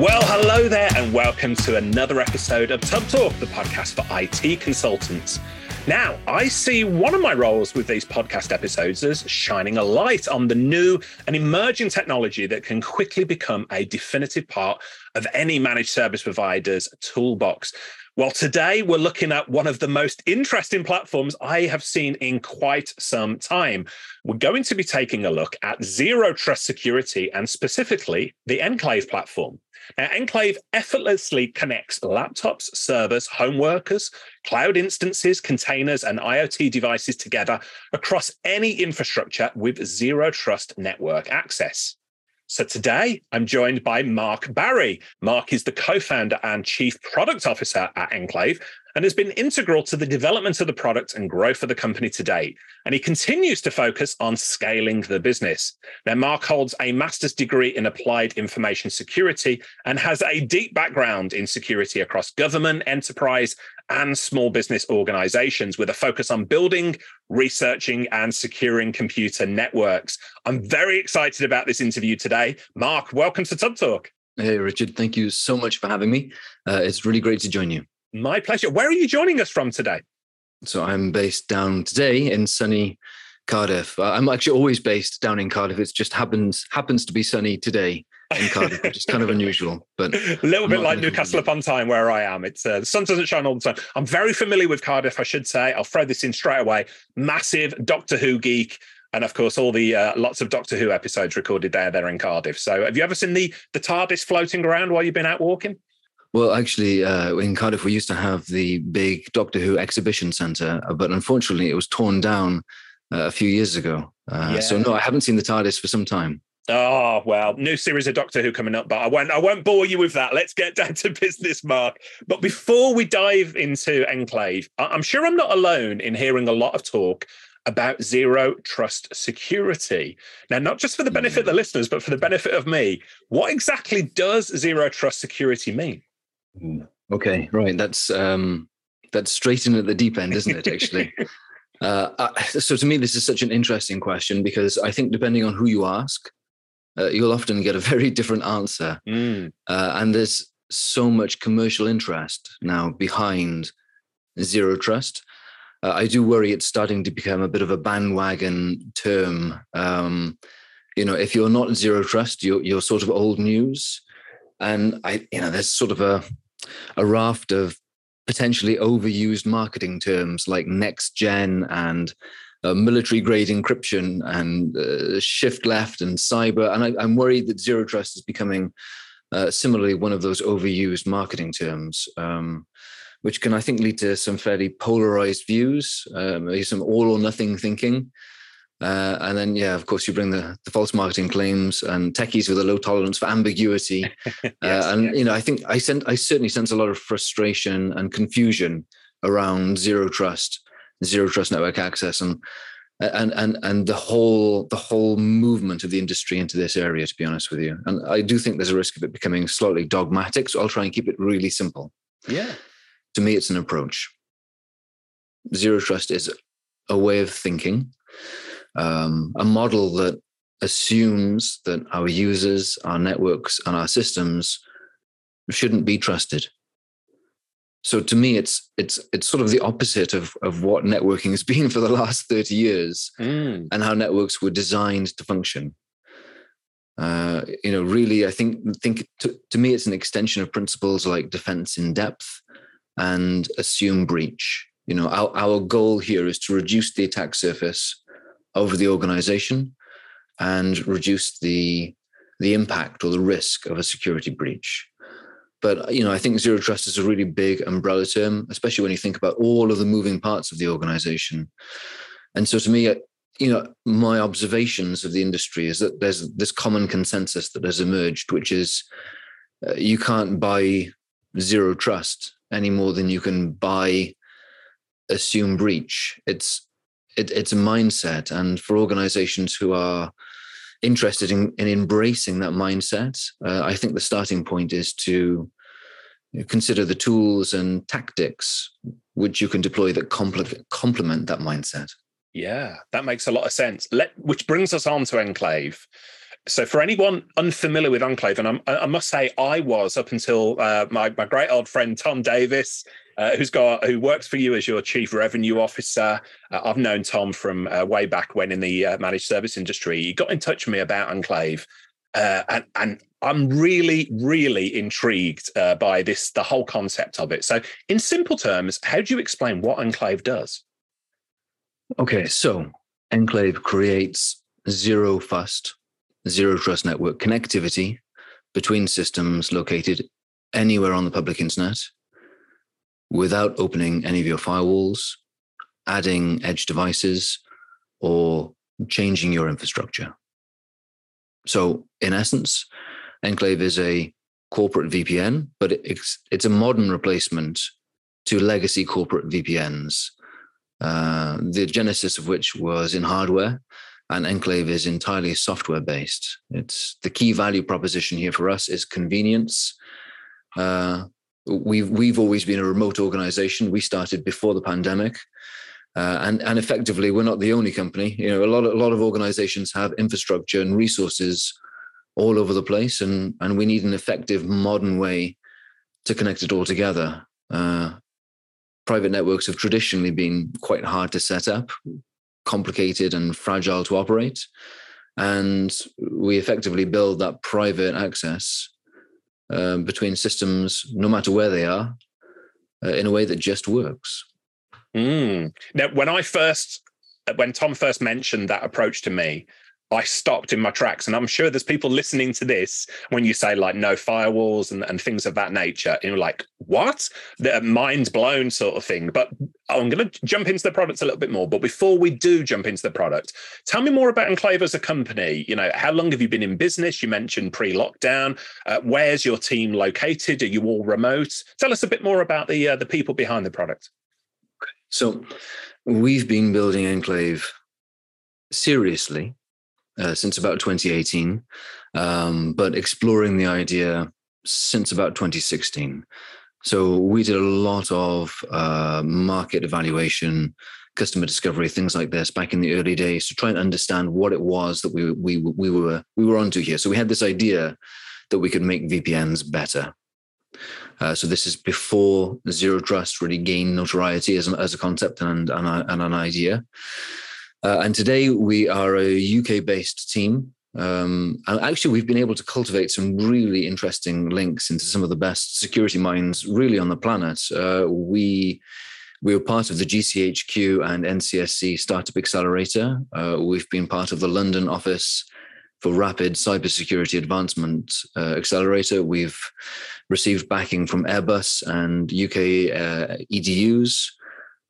Well, hello there, and welcome to another episode of TubbTalk, the podcast for IT consultants. Now, I see one of my roles with these podcast episodes as shining a light on the new and emerging technology that can quickly become a definitive part of any managed service provider's toolbox. Well, today we're looking at one of the most interesting platforms I have seen in quite some time. We're going to be taking a look at zero trust security and specifically the Enclave platform. Now, Enclave effortlessly connects laptops, servers, home workers, cloud instances, containers, and IoT devices together across any infrastructure with zero trust network access. So today I'm joined by Mark Barry. Mark is the co founder and chief product officer at Enclave and has been integral to the development of the product and growth of the company to date. And he continues to focus on scaling the business. Now, Mark holds a master's degree in applied information security and has a deep background in security across government, enterprise, and small business organizations with a focus on building, researching, and securing computer networks. I'm very excited about this interview today. Mark, welcome to TubbTalk. Hey, Richard. Thank you so much for having me. Uh, it's really great to join you. My pleasure. Where are you joining us from today? So I'm based down today in sunny Cardiff. Uh, I'm actually always based down in Cardiff. It just happens happens to be sunny today in Cardiff, which is kind of unusual. But a little bit like Newcastle upon Tyne, where I am. It's uh, the sun doesn't shine all the time. I'm very familiar with Cardiff, I should say. I'll throw this in straight away. Massive Doctor Who geek. And of course, all the uh, lots of Doctor Who episodes recorded there, there in Cardiff. So, have you ever seen the the TARDIS floating around while you've been out walking? Well, actually, uh, in Cardiff, we used to have the big Doctor Who exhibition centre, uh, but unfortunately, it was torn down uh, a few years ago. Uh, yeah. So, no, I haven't seen the TARDIS for some time. Oh well, new series of Doctor Who coming up, but I won't. I won't bore you with that. Let's get down to business, Mark. But before we dive into Enclave, I'm sure I'm not alone in hearing a lot of talk about zero trust security. Now, not just for the benefit of the listeners, but for the benefit of me, what exactly does zero trust security mean? Okay, right. That's um, that's straight in at the deep end, isn't it? Actually. uh, so to me, this is such an interesting question because I think depending on who you ask, uh, you'll often get a very different answer. Mm. Uh, and there's so much commercial interest now behind zero trust. Uh, I do worry it's starting to become a bit of a bandwagon term. Um, you know, if you're not zero trust, you're, you're sort of old news. And I, you know, there's sort of a a raft of potentially overused marketing terms like next gen and uh, military grade encryption and uh, shift left and cyber. And I, am worried that zero trust is becoming uh, similarly one of those overused marketing terms, um, which can, I think, lead to some fairly polarized views, um, some all or nothing thinking. Uh, and then, yeah, of course, you bring the, the false marketing claims and techies with a low tolerance for ambiguity. yes, uh, and yes. you know, I think I sent I certainly sense a lot of frustration and confusion around zero trust, zero trust network access, and and and and the whole the whole movement of the industry into this area. To be honest with you, and I do think there's a risk of it becoming slightly dogmatic. So I'll try and keep it really simple. Yeah. To me, it's an approach. Zero trust is a way of thinking um, a model that assumes that our users, our networks, and our systems shouldn't be trusted. So to me, it's it's it's sort of the opposite of of what networking has been for the last thirty years, mm. and how networks were designed to function. Uh, you know, really, I think think to, to me, it's an extension of principles like defense in depth and assume breach. You know, our, our goal here is to reduce the attack surface over the organization and reduce the the impact or the risk of a security breach. But you know, I think zero trust is a really big umbrella term, especially when you think about all of the moving parts of the organization. And so, to me, uh, you know, my observations of the industry is that there's this common consensus that has emerged, which is uh, you can't buy zero trust any more than you can buy assume breach. It's it, it's a mindset. And for organizations who are interested in, in embracing that mindset, uh, I think the starting point is to consider the tools and tactics which you can deploy that complement, complement that mindset. Yeah, that makes a lot of sense. Let, which brings us on to Enclave. So, for anyone unfamiliar with Enclave, and I'm, i must say I was up until uh, my my great old friend Tom Davis, uh, who's got who works for you as your chief revenue officer. Uh, I've known Tom from uh, way back when in the uh, managed service industry. He got in touch with me about Enclave, uh, and and I'm really really intrigued by this the whole concept of it. So, in simple terms, how do you explain what Enclave does? Okay, so Enclave creates zero fuss, zero trust network connectivity between systems located anywhere on the public internet without opening any of your firewalls, adding edge devices, or changing your infrastructure. So, in essence, Enclave is a corporate VPN, but it's, it's a modern replacement to legacy corporate VPNs uh, the genesis of which was in hardware, and Enclave is entirely software based. It's the key value proposition here for us is convenience. Uh, we've we've always been a remote organization. We started before the pandemic. Uh, and and effectively, we're not the only company. You know, a lot of, a lot of organizations have infrastructure and resources all over the place, and and we need an effective modern way to connect it all together. Uh, private networks have traditionally been quite hard to set up, complicated and fragile to operate. And we effectively build that private access uh, between systems, no matter where they are, uh, in a way that just works. Mm. Now, when I first, when Tom first mentioned that approach to me, I stopped in my tracks. And I'm sure there's people listening to this when you say like no firewalls and, and things of that nature. And you're like, what? The mind blown sort of thing. But I'm going to jump into the product a little bit more. But before we do jump into the product, tell me more about Enclave as a company. You know, how long have you been in business? You mentioned pre lockdown. Uh, where's your team located? Are you all remote? Tell us a bit more about the, uh, the people behind the product. So we've been building Enclave seriously uh, since about 2018, um, but exploring the idea since about 2016. So we did a lot of uh, market evaluation, customer discovery, things like this back in the early days to try and understand what it was that we we we were we were onto here. So we had this idea that we could make VPNs better. Uh, so this is before zero trust really gained notoriety as, as a concept and, and, and an idea. Uh, and today we are a UK based team. Um, and actually, we've been able to cultivate some really interesting links into some of the best security minds really on the planet. Uh, we we were part of the GCHQ and NCSC Startup Accelerator. Uh, we've been part of the London office for Rapid Cybersecurity Advancement uh, Accelerator. We've received backing from Airbus and UK uh, EDUs.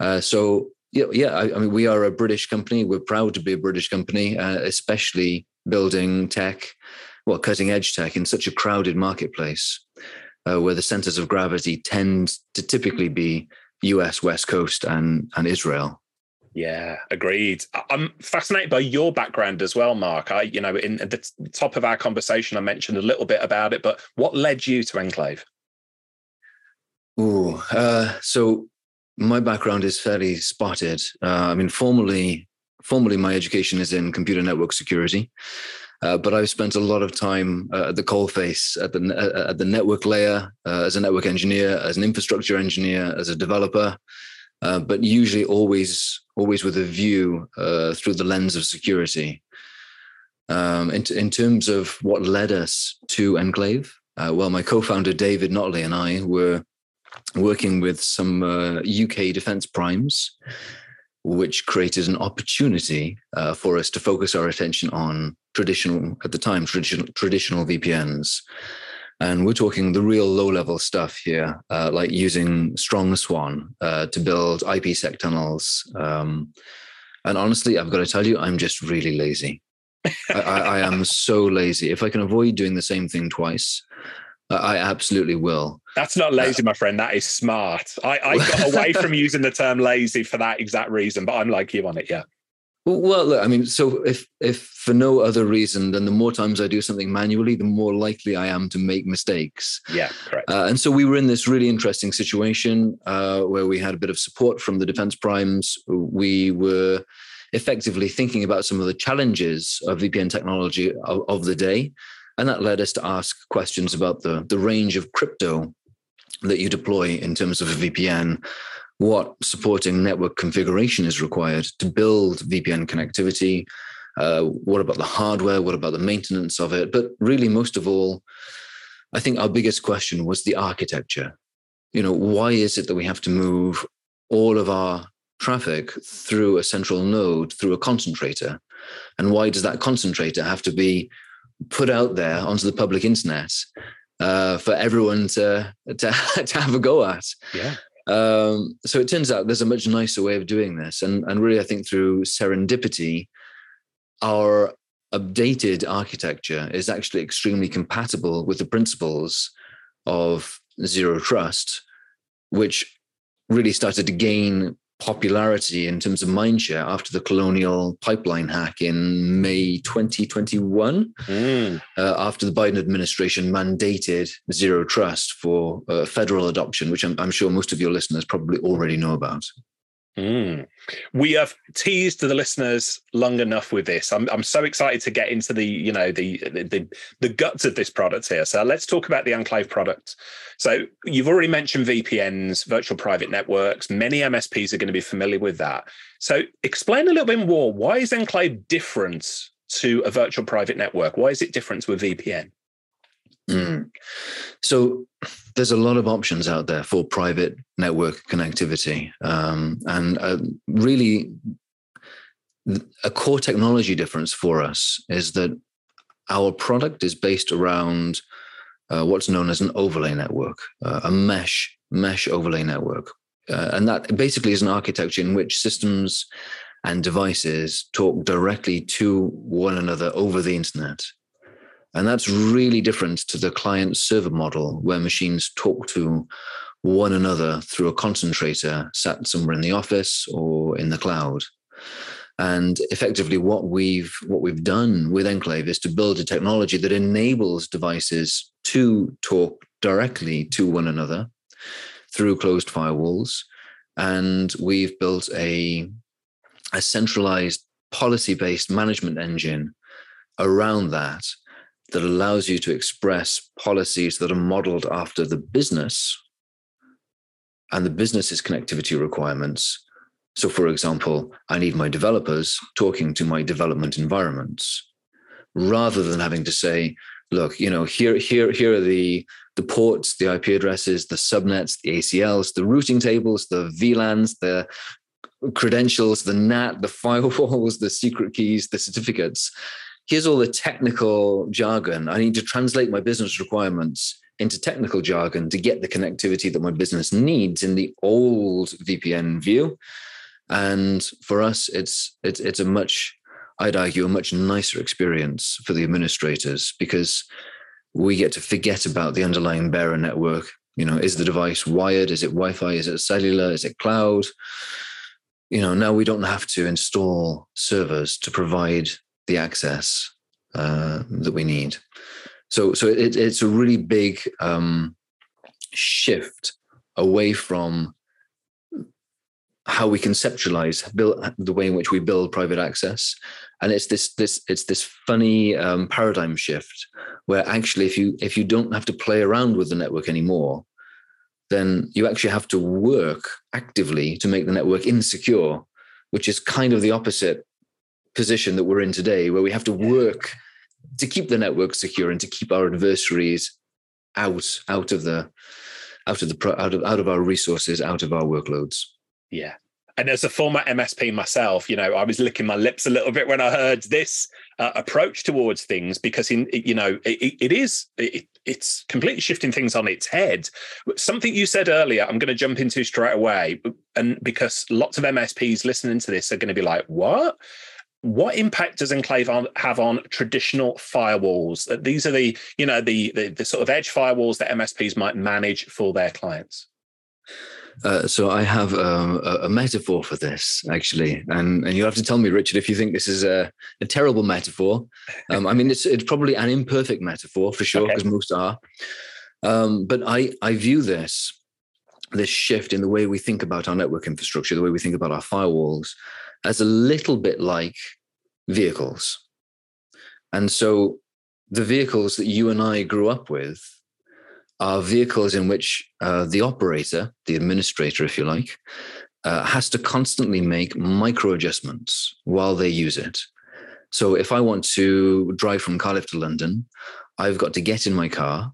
Uh, so yeah, yeah. I, I, mean, we are a British company. We're proud to be a British company, uh, especially building tech, well, cutting edge tech in such a crowded marketplace, uh, where the centers of gravity tend to typically be U.S. West Coast and and Israel. Yeah, agreed. I'm fascinated by your background as well, Mark. I, you know, in the top of our conversation, I mentioned a little bit about it, but what led you to Enclave? Oh, uh, so my background is fairly spotted. Uh, I mean, formally, formally, my education is in computer network security, uh, but I've spent a lot of time uh, at the coalface, at the uh, at the network layer, uh, as a network engineer, as an infrastructure engineer, as a developer, uh, but usually always always with a view through the lens of security. Um, in, in terms of what led us to Enclave, well, my co-founder David Notley and I were working with some uh, UK defense primes, which created an opportunity uh, for us to focus our attention on traditional, at the time, traditional, traditional VPNs. And we're talking the real low level stuff here, uh, like using strongSwan uh, to build IPsec tunnels. Um, and honestly, I've got to tell you, I'm just really lazy. I, I am so lazy. If I can avoid doing the same thing twice, I absolutely will. That's not lazy, my friend. That is smart. I, I got away from using the term lazy for that exact reason, but I'm like you on it. Yeah. Well, look, I mean, so if if for no other reason than the more times I do something manually, the more likely I am to make mistakes. Yeah, correct. Uh, and so we were in this really interesting situation uh, where we had a bit of support from the defense primes. We were effectively thinking about some of the challenges of VPN technology of, of the day. And that led us to ask questions about the, the range of crypto that you deploy in terms of a VPN, what supporting network configuration is required to build VPN connectivity, uh, what about the hardware, what about the maintenance of it. But really, most of all, I think our biggest question was the architecture. You know, why is it that we have to move all of our traffic through a central node, through a concentrator? And why does that concentrator have to be put out there onto the public internet uh, for everyone to, to, to have a go at? Yeah. Um, so it turns out there's a much nicer way of doing this. And, and really, I think through serendipity, our updated architecture is actually extremely compatible with the principles of zero trust, which really started to gain popularity in terms of mindshare after the colonial pipeline hack in May 2021, mm. uh, after the Biden administration mandated zero trust for uh, federal adoption, which I'm, I'm sure most of your listeners probably already know about. Mm. We have teased the listeners long enough with this. I'm I'm so excited to get into the you know the, the the guts of this product here. So let's talk about the Enclave product. So you've already mentioned VPNs, virtual private networks. Many MSPs are going to be familiar with that. So explain a little bit more. Why is Enclave different to a virtual private network? Why is it different to a VPN? Mm. So there's a lot of options out there for private network connectivity, um, and uh, really, a core technology difference for us is that our product is based around uh, what's known as an overlay network, uh, a mesh mesh overlay network, uh, and that basically is an architecture in which systems and devices talk directly to one another over the internet. And that's really different to the client server model where machines talk to one another through a concentrator sat somewhere in the office or in the cloud. And effectively, what we've what we've done with Enclave is to build a technology that enables devices to talk directly to one another through closed firewalls. And we've built a, a centralized policy-based management engine around that that allows you to express policies that are modeled after the business and the business's connectivity requirements. So, for example, I need my developers talking to my development environments rather than having to say, look, you know, here, here, here are the the ports, the IP addresses, the subnets, the ACLs, the routing tables, the VLANs, the credentials, the NAT, the firewalls, the secret keys, the certificates here's all the technical jargon. I need to translate my business requirements into technical jargon to get the connectivity that my business needs in the old VPN view. And for us, it's it's it's a much, I'd argue, a much nicer experience for the administrators because we get to forget about the underlying bearer network. You know, is the device wired? Is it Wi-Fi? Is it cellular? Is it cloud? You know, now we don't have to install servers to provide the access uh, that we need. So, so it, it's a really big um, shift away from how we conceptualize build the way in which we build private access and it's this this it's this funny um, paradigm shift where actually if you if you don't have to play around with the network anymore then you actually have to work actively to make the network insecure which is kind of the opposite position that we're in today, where we have to work to keep the network secure and to keep our adversaries out out of the out of the out of out of our resources, out of our workloads. Yeah. And as a former MSP myself, you know, I was licking my lips a little bit when I heard this uh, approach towards things because, in you know, it, it is it, it's completely shifting things on its head. Something you said earlier, I'm going to jump into straight away, and because lots of MSPs listening to this are going to be like, "What?" What impact does enclave on, have on traditional firewalls uh, these are the you know the, the, the sort of edge firewalls that msps might manage for their clients uh, so I have um, a, a, metaphor for this, actually, and and you have to tell me, Richard, if you think this is a, a terrible metaphor. Um, I mean, it's it's probably an imperfect metaphor for sure, because okay. most are. Um, but I I view this this shift in the way we think about our network infrastructure, the way we think about our firewalls, as a little bit like vehicles. And so the vehicles that you and I grew up with are vehicles in which uh, the operator, the administrator, if you like, uh, has to constantly make micro adjustments while they use it. So if I want to drive from Cardiff to London, I've got to get in my car.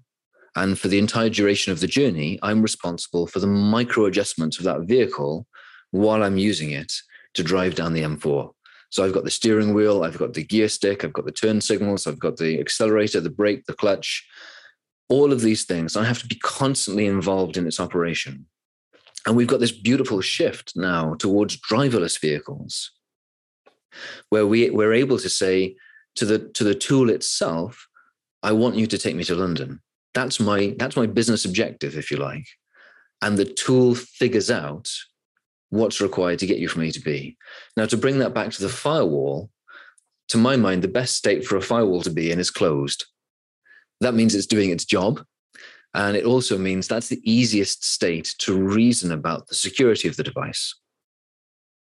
And for the entire duration of the journey, I'm responsible for the micro adjustments of that vehicle while I'm using it to drive down the M4. So I've got the steering wheel, I've got the gear stick, I've got the turn signals, I've got the accelerator, the brake, the clutch, all of these things. I have to be constantly involved in its operation. And we've got this beautiful shift now towards driverless vehicles, where we, we're able to say to the, to the tool itself, I want you to take me to London. That's my, that's my business objective, if you like. And the tool figures out what's required to get you from A to B. Now, to bring that back to the firewall, to my mind, the best state for a firewall to be in is closed. That means it's doing its job. And it also means that's the easiest state to reason about the security of the device.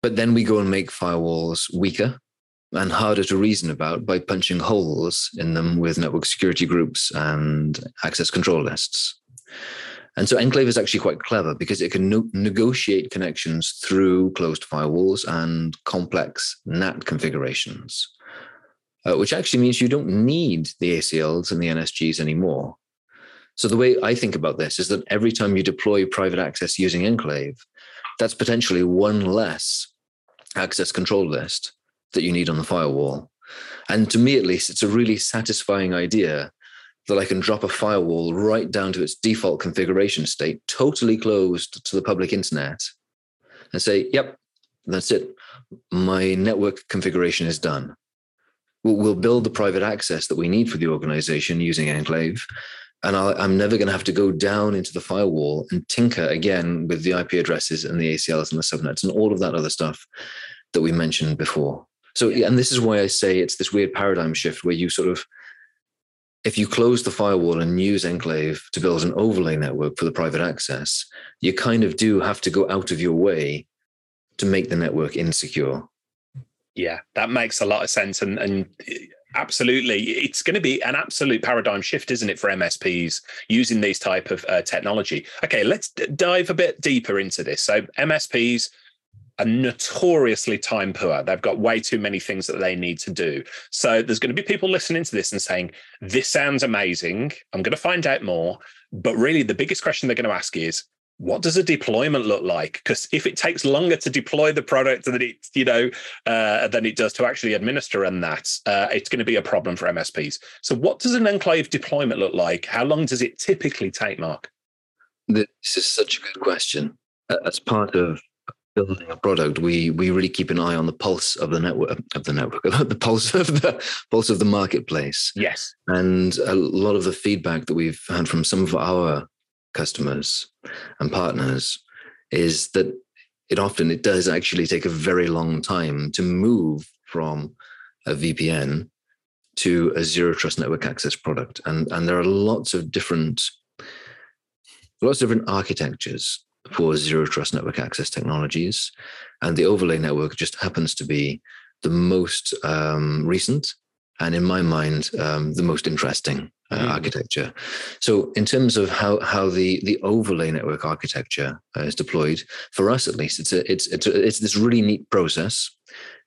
But then we go and make firewalls weaker and harder to reason about by punching holes in them with network security groups and access control lists. And so Enclave is actually quite clever because it can no- negotiate connections through closed firewalls and complex NAT configurations, uh, which actually means you don't need the ACLs and the NSGs anymore. So the way I think about this is that every time you deploy private access using Enclave, that's potentially one less access control list that you need on the firewall. And to me, at least, it's a really satisfying idea that I can drop a firewall right down to its default configuration state, totally closed to the public internet, and say, yep, that's it. My network configuration is done. We'll, build the private access that we need for the organization using Enclave. And i am never going to have to go down into the firewall and tinker again with the IP addresses and the ACLs and the subnets and all of that other stuff that we mentioned before. So, and this is why I say it's this weird paradigm shift where you sort of if you close the firewall and use Enclave to build an overlay network for the private access, you kind of do have to go out of your way to make the network insecure. Yeah, that makes a lot of sense. And, and absolutely, it's going to be an absolute paradigm shift, isn't it, for MSPs using these type of uh, technology? Okay, let's d- dive a bit deeper into this. So MSPs, are notoriously time poor. They've got way too many things that they need to do. So there's going to be people listening to this and saying, This sounds amazing. I'm going to find out more. But really, the biggest question they're going to ask is, what does a deployment look like? Because if it takes longer to deploy the product than it, you know, uh, than it does to actually administer and that, uh, it's going to be a problem for MSPs. So, what does an enclave deployment look like? How long does it typically take, Mark? This is such a good question. As part of building a product, we we really keep an eye on the pulse of the network of the network, the pulse of the pulse of the marketplace. Yes, and a lot of the feedback that we've had from some of our customers and partners is that it often it does actually take a very long time to move from a VPN to a zero trust network access product, and and there are lots of different lots of different architectures for zero trust network access technologies. And the overlay network just happens to be the most um, recent and, in my mind, um, the most interesting uh, mm. architecture. So, in terms of how how the the overlay network architecture uh, is deployed, for us at least, it's a it's it's a, it's this really neat process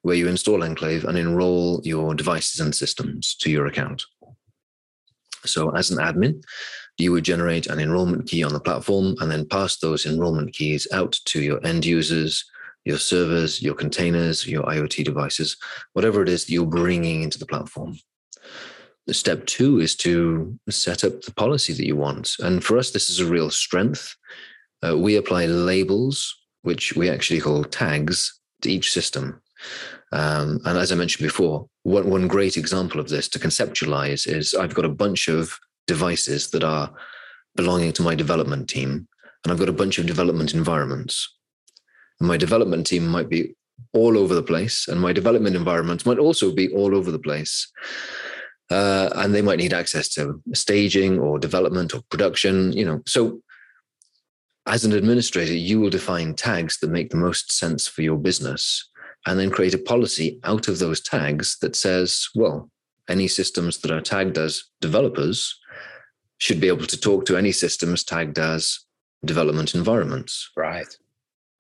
where you install Enclave and enroll your devices and systems to your account. So, as an admin, you would generate an enrollment key on the platform and then pass those enrollment keys out to your end users, your servers, your containers, your IoT devices, whatever it is that you're bringing into the platform. Step two is to set up the policy that you want. And for us, this is a real strength. Uh, we apply labels, which we actually call tags, to each system. Um, and as I mentioned before, one, one great example of this to conceptualize is I've got a bunch of devices that are belonging to my development team. And I've got a bunch of development environments. And my development team might be all over the place, and my development environments might also be all over the place. Uh, and they might need access to staging or development or production, you know. So as an administrator, you will define tags that make the most sense for your business. and then create a policy out of those tags that says, well, any systems that are tagged as developers should be able to talk to any systems tagged as development environments. Right.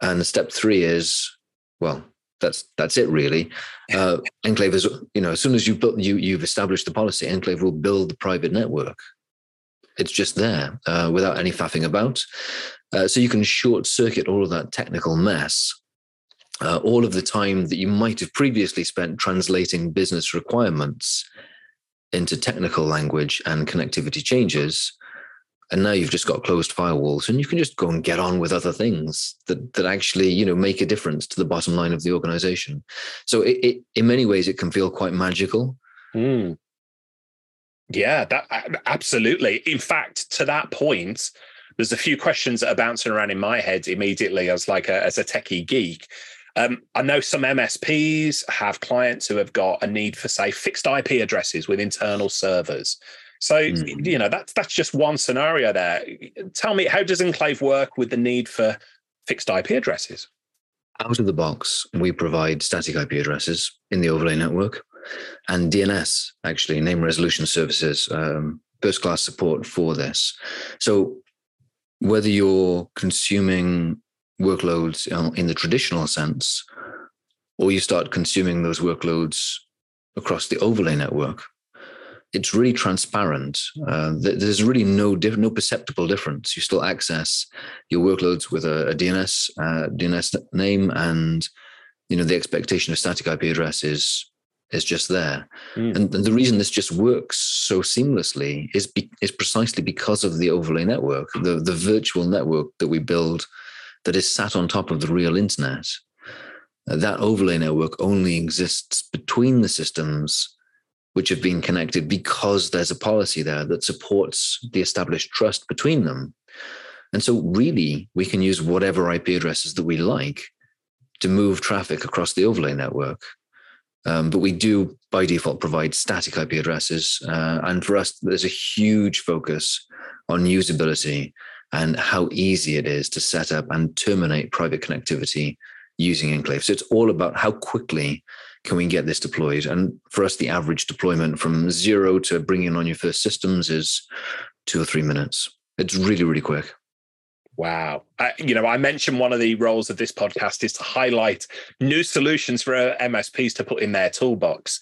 And step three is, well, that's that's it really. Uh, Enclave is, you know, as soon as you've built, you you've established the policy, Enclave will build the private network. It's just there uh, without any faffing about. Uh, so you can short circuit all of that technical mess. Uh, all of the time that you might have previously spent translating business requirements into technical language and connectivity changes and now you've just got closed firewalls and you can just go and get on with other things that that actually you know make a difference to the bottom line of the organization. So it, it in many ways it can feel quite magical. Mm. yeah that absolutely. In fact to that point there's a few questions that are bouncing around in my head immediately as like a, as a techie geek um, I know some MSPs have clients who have got a need for, say, fixed IP addresses with internal servers. So mm. you know that's that's just one scenario there. Tell me, how does Enclave work with the need for fixed IP addresses? Out of the box, we provide static IP addresses in the overlay network and DNS, actually, name resolution services, um, first class support for this. So whether you're consuming workloads in the traditional sense, or you start consuming those workloads across the overlay network, it's really transparent. Uh, there's really no diff- no perceptible difference. You still access your workloads with a, a DNS uh, DNS name, and you know the expectation of static IP address is is just there. Mm. And, and, the reason this just works so seamlessly is be, is precisely because of the overlay network, the the virtual network that we build that is sat on top of the real internet. Uh, that overlay network only exists between the systems which have been connected because there's a policy there that supports the established trust between them. And so, really, we can use whatever IP addresses that we like to move traffic across the overlay network. Um, but we do, by default, provide static IP addresses. Uh, and for us, there's a huge focus on usability and how easy it is to set up and terminate private connectivity using Enclave. So it's all about how quickly can we get this deployed? And for us, the average deployment from zero to bringing on your first systems is two or three minutes. It's really, really quick. Wow. I, you know, I mentioned one of the roles of this podcast is to highlight new solutions for uh, MSPs to put in their toolbox.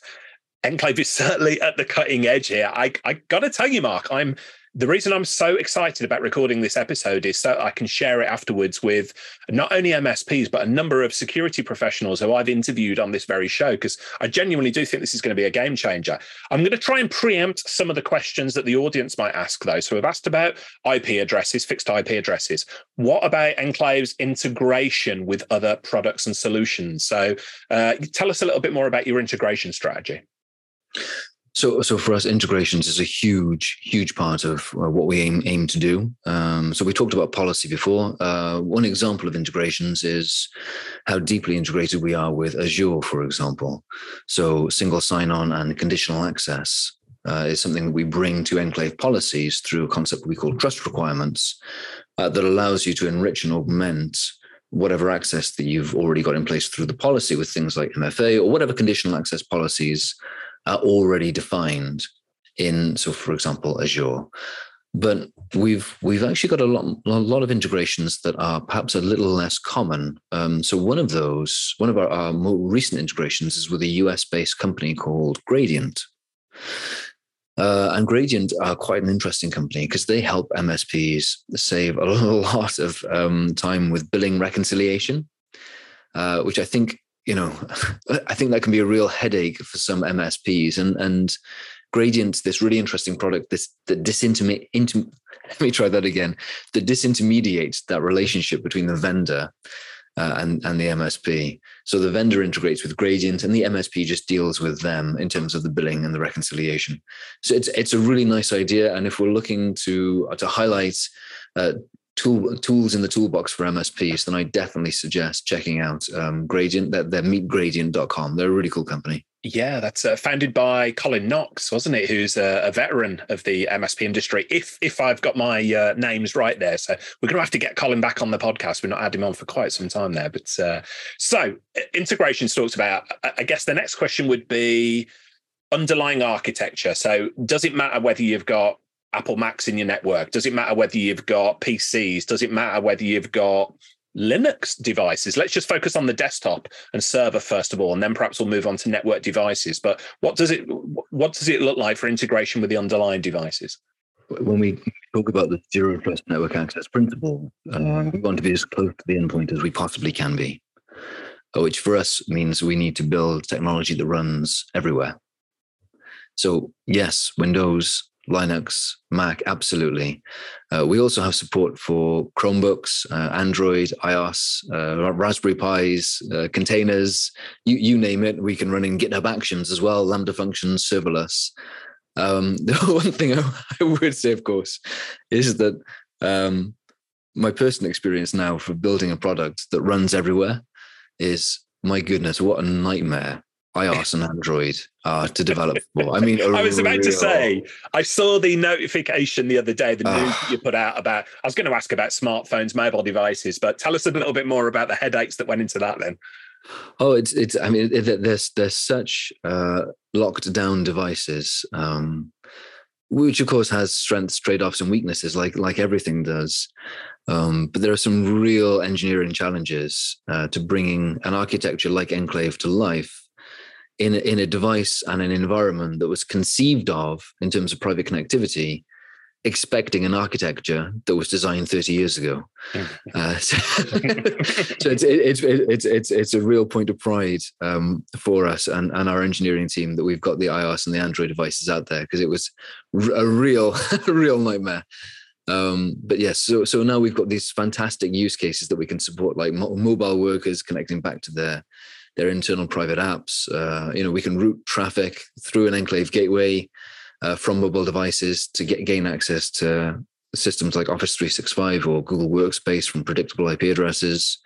Enclave is certainly at the cutting edge here. I, I got to tell you, Mark, I'm the reason I'm so excited about recording this episode is so I can share it afterwards with not only MSPs, but a number of security professionals who I've interviewed on this very show, because I genuinely do think this is going to be a game changer. I'm going to try and preempt some of the questions that the audience might ask, though. So we've asked about IP addresses, fixed IP addresses. What about Enclave's integration with other products and solutions? So uh, tell us a little bit more about your integration strategy. So, so for us, integrations is a huge, huge part of uh, what we aim aim to do. Um, so we talked about policy before. Uh, one example of integrations is how deeply integrated we are with Azure, for example. So single sign-on and conditional access uh, is something that we bring to enclave policies through a concept we call trust requirements uh, that allows you to enrich and augment whatever access that you've already got in place through the policy with things like MFA or whatever conditional access policies are already defined in, so for example, Azure. But we've we've actually got a lot a lot of integrations that are perhaps a little less common. Um, so one of those, one of our, our more recent integrations is with a US based company called Gradient. Uh, and Gradient are quite an interesting company because they help MSPs save a lot of um, time with billing reconciliation, uh, which I think you know, I think that can be a real headache for some MSPs. And and Gradient's this really interesting product this that disintermediate. Inter, let me try that again. That disintermediates that relationship between the vendor uh, and and the MSP. So the vendor integrates with Gradient, and the MSP just deals with them in terms of the billing and the reconciliation. So it's it's a really nice idea. And if we're looking to to highlight uh, tool, tools in the toolbox for MSPs, then I definitely suggest checking out um, Gradient. They're, they're meetgradient.com. They're a really cool company. Yeah, that's uh, founded by Colin Knox, wasn't it? Who's a, a, veteran of the MSP industry. If if I've got my uh, names right there, so we're going to have to get Colin back on the podcast. We're not had him on for quite some time there, but uh, so integration talks about. I guess the next question would be underlying architecture. So does it matter whether you've got Apple Macs in your network? Does it matter whether you've got PCs? Does it matter whether you've got Linux devices. Let's just focus on the desktop and server first of all, and then perhaps we'll move on to network devices. But what does it what does it look like for integration with the underlying devices? When we talk about the zero trust network access principle, uh, we want to be as close to the endpoint as we possibly can be, which for us means we need to build technology that runs everywhere. So yes, Windows, Linux, Mac, absolutely. Uh, we also have support for Chromebooks, uh, Android, iOS, uh, Raspberry Pis, uh, containers, you, you name it. We can run in GitHub Actions as well, Lambda functions, serverless. Um, the one thing I, I, would say, of course, is that um, my personal experience now for building a product that runs everywhere is my goodness, what a nightmare iOS and Android uh, to develop for. I mean, I was about real... to say, I saw the notification the other day, the news ah. you put out about. I was going to ask about smartphones, mobile devices, but tell us a little bit more about the headaches that went into that. Then. Oh, it's it's. I mean, there's there's such uh, locked down devices, um, which of course has strengths, trade offs, and weaknesses, like like everything does. Um, but there are some real engineering challenges uh, to bringing an architecture like Enclave to life in a, in a device and an environment that was conceived of in terms of private connectivity expecting an architecture that was designed 30 years ago. Uh, so, so it's, it's, it's, it's, it's a real point of pride um, for us and, and our engineering team that we've got the iOS and the Android devices out there because it was a real, a real nightmare. Um, but yes, so, so now we've got these fantastic use cases that we can support, like mobile workers connecting back to their their internal private apps. Uh, you know, we can route traffic through an enclave gateway uh, from mobile devices to get gain access to systems like Office 365 or Google Workspace from predictable IP addresses.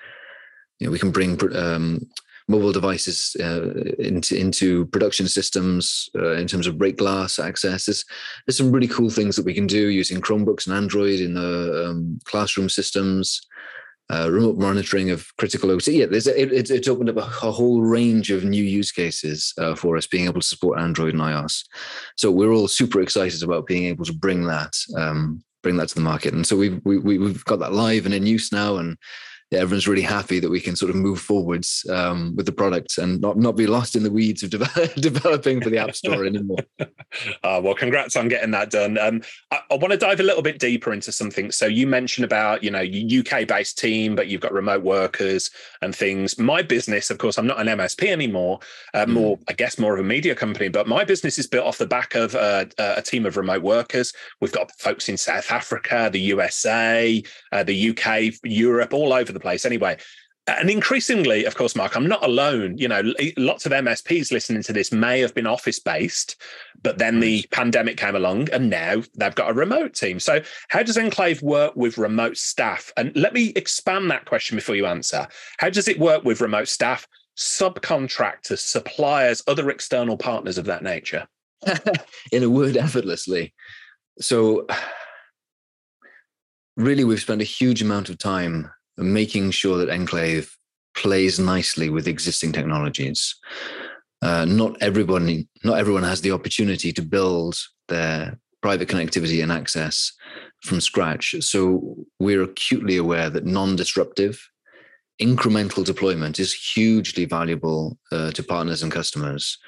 You know, we can bring um, mobile devices uh, into into production systems uh, in terms of break glass access. There's, there's some really cool things that we can do using Chromebooks and Android in the um, classroom systems uh, remote monitoring of critical OT. Yeah, there's a, it, it's opened up a, a, whole range of new use cases uh, for us being able to support Android and iOS. So we're all super excited about being able to bring that um, bring that to the market. And so we've we, we've got that live and in use now, and yeah, everyone's really happy that we can sort of move forwards um, with the product and not not be lost in the weeds of de- developing for the App Store anymore. uh, well, congrats on getting that done. Um, I, I want to dive a little bit deeper into something. So you mentioned about you know UK based team, but you've got remote workers and things. My business, of course, I'm not an MSP anymore. Uh, mm. More, I guess, more of a media company. But my business is built off the back of uh, a team of remote workers. We've got folks in South Africa, the USA, uh, the UK, Europe, all over the the place anyway. And increasingly, of course, Mark, I'm not alone. You know, lots of MSPs listening to this may have been office based, but then the mm. pandemic came along and now they've got a remote team. So, how does Enclave work with remote staff? And let me expand that question before you answer. How does it work with remote staff, subcontractors, suppliers, other external partners of that nature? In a word, effortlessly. So, really, we've spent a huge amount of time making sure that Enclave plays nicely with existing technologies. Uh, not everyone, not everyone has the opportunity to build their private connectivity and access from scratch. So we're acutely aware that non-disruptive, incremental deployment is hugely valuable uh, to partners and customers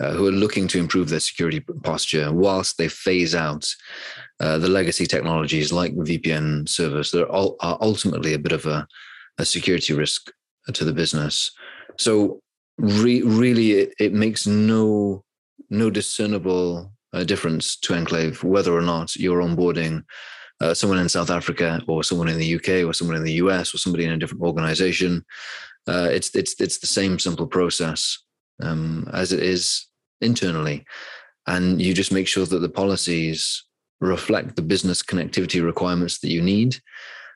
uh, who are looking to improve their security posture whilst they phase out uh, the legacy technologies like VPN servers that are, are ultimately a bit of a, a, security risk to the business. So re- really, it, it, makes no no discernible uh, difference to Enclave whether or not you're onboarding uh, someone in South Africa or someone in the UK or someone in the US or somebody in a different organization. Uh, it's it's it's the same simple process um, as it is internally. And you just make sure that the policies reflect the business connectivity requirements that you need.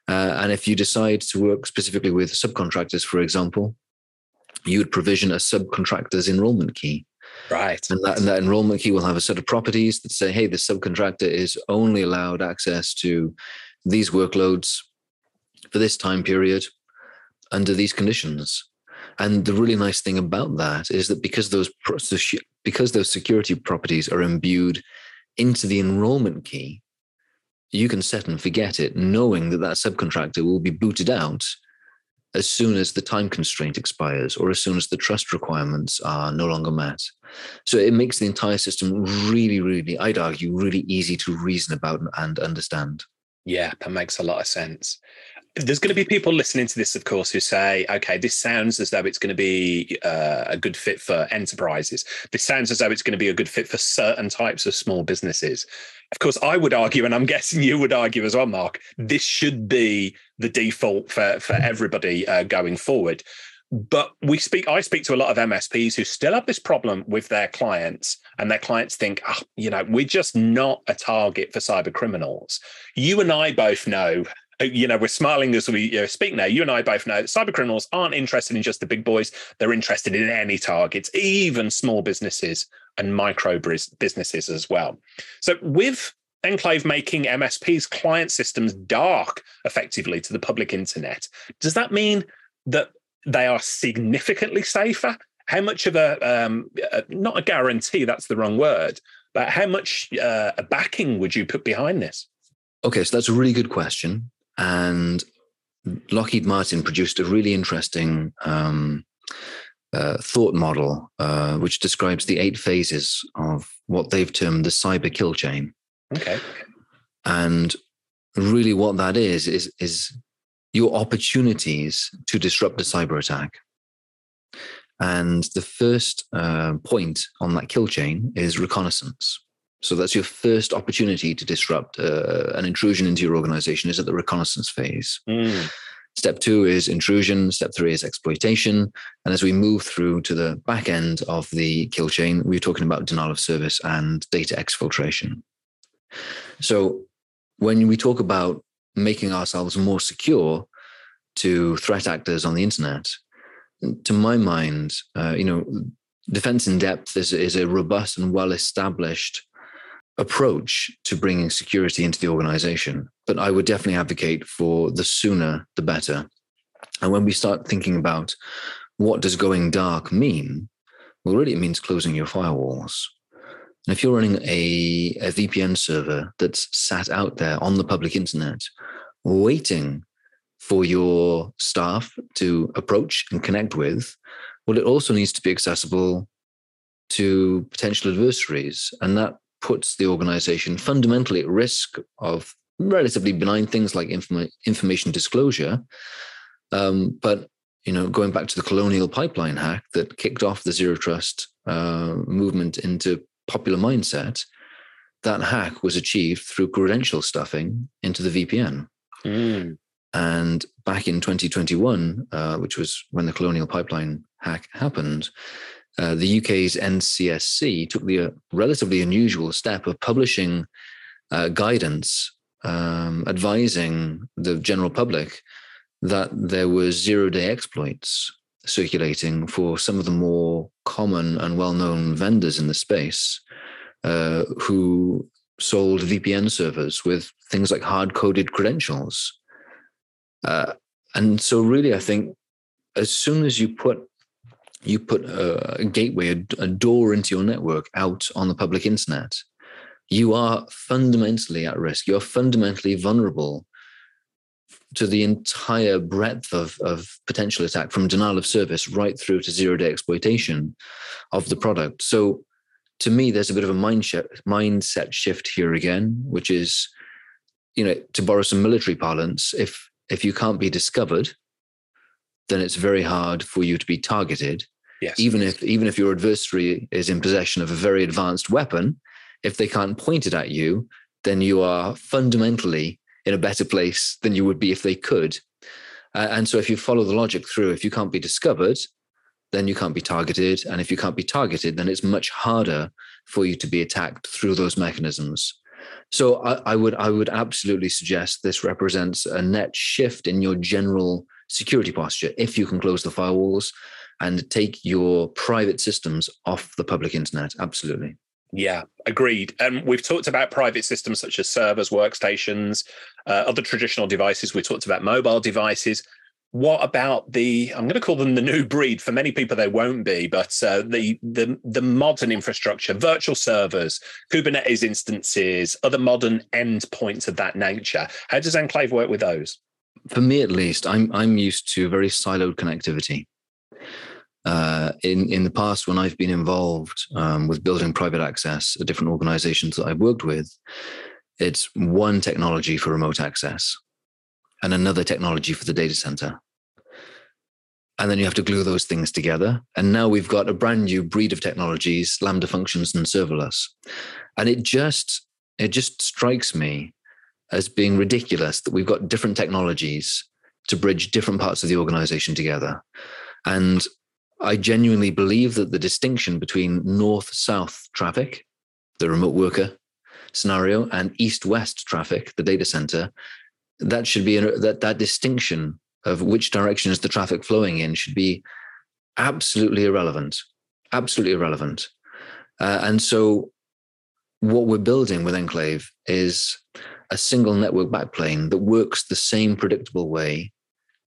Uh, and if you decide to work specifically with subcontractors, for example, you would provision a subcontractor's enrollment key. Right. And that, and that enrollment key will have a set of properties that say, hey, the subcontractor is only allowed access to these workloads for this time period under these conditions. And the really nice thing about that is that because those because those security properties are imbued into the enrollment key, you can set and forget it, knowing that that subcontractor will be booted out as soon as the time constraint expires or as soon as the trust requirements are no longer met. So it makes the entire system really, really, I'd argue, really easy to reason about and understand. Yeah, that makes a lot of sense. There's going to be people listening to this, of course, who say, okay, this sounds as though it's going to be uh, a good fit for enterprises. This sounds as though it's going to be a good fit for certain types of small businesses. Of course, I would argue, and I'm guessing you would argue as well, Mark, this should be the default for, for everybody uh, going forward. But we speak, I speak to a lot of MSPs who still have this problem with their clients, and their clients think, oh, you know, we're just not a target for cyber criminals. You and I both know you know, we're smiling as we you know, speak now. You and I both know cyber criminals aren't interested in just the big boys. They're interested in any targets, even small businesses and micro businesses as well. So with Enclave making MSP's client systems dark effectively to the public internet, does that mean that they are significantly safer? How much of a, um, a not a guarantee, that's the wrong word, but how much uh, backing would you put behind this? Okay, so that's a really good question. And Lockheed Martin produced a really interesting um, uh, thought model, uh, which describes the eight phases of what they've termed the cyber kill chain. Okay. And really, what that is is is your opportunities to disrupt a cyber attack. And the first uh, point on that kill chain is reconnaissance. So that's your first opportunity to disrupt uh, an intrusion into your organization is at the reconnaissance phase. Mm. Step two is intrusion. Step three is exploitation. And as we move through to the back end of the kill chain, we're talking about denial of service and data exfiltration. So when we talk about making ourselves more secure to threat actors on the internet, to my mind, uh, you know, defense in depth is, is a robust and well established approach to bringing security into the organization. But I would definitely advocate for the sooner the better. And when we start thinking about what does going dark mean, well, really it means closing your firewalls. And if you're running a, a VPN server that's sat out there on the public internet, waiting for your staff to approach and connect with, well, it also needs to be accessible to potential adversaries. And that puts the organization fundamentally at risk of relatively benign things like inform- information disclosure. Um, but you know, going back to the colonial pipeline hack that kicked off the zero trust uh, movement into popular mindset, that hack was achieved through credential stuffing into the VPN. Mm. And back in 2021, uh, which was when the colonial pipeline hack happened, uh, the UK's NCSC took the uh, relatively unusual step of publishing uh, guidance um, advising the general public that there were zero day exploits circulating for some of the more common and well known vendors in the space uh, who sold VPN servers with things like hard coded credentials. Uh, and so, really, I think as soon as you put you put a, gateway, a, a door into your network out on the public internet, you are fundamentally at risk. You're fundamentally vulnerable to the entire breadth of, of potential attack from denial of service right through to zero day exploitation of the product. So, to me, there's a bit of a mind mindset shift here again, which is, you know, to borrow some military parlance, if if you can't be discovered, then it's very hard for you to be targeted. Yes. Even if even if your adversary is in possession of a very advanced weapon, if they can't point it at you, then you are fundamentally in a better place than you would be if they could. Uh, and so if you follow the logic through, if you can't be discovered, then you can't be targeted. And if you can't be targeted, then it's much harder for you to be attacked through those mechanisms. So I, I would I would absolutely suggest this represents a net shift in your general security posture if you can close the firewalls and take your private systems off the public internet. Absolutely. Yeah, agreed. And we've talked about private systems such as servers, workstations, uh, other traditional devices. We talked about mobile devices. What about the? I'm going to call them the new breed. For many people, they won't be, but uh, the the the modern infrastructure, virtual servers, Kubernetes instances, other modern endpoints of that nature. How does Enclave work with those? For me, at least, I'm I'm used to very siloed connectivity. Uh, in in the past, when I've been involved um, with building private access at different organizations that I've worked with, it's one technology for remote access and another technology for the data center. And then you have to glue those things together. And now we've got a brand new breed of technologies, Lambda functions and serverless. And it just it just strikes me as being ridiculous that we've got different technologies to bridge different parts of the organization together. And I genuinely believe that the distinction between north south traffic, the remote worker scenario, and east west traffic, the data center, that should be that that distinction of which direction is the traffic flowing in should be absolutely irrelevant, absolutely irrelevant. Uh, and so, what we're building with Enclave is a single network backplane that works the same predictable way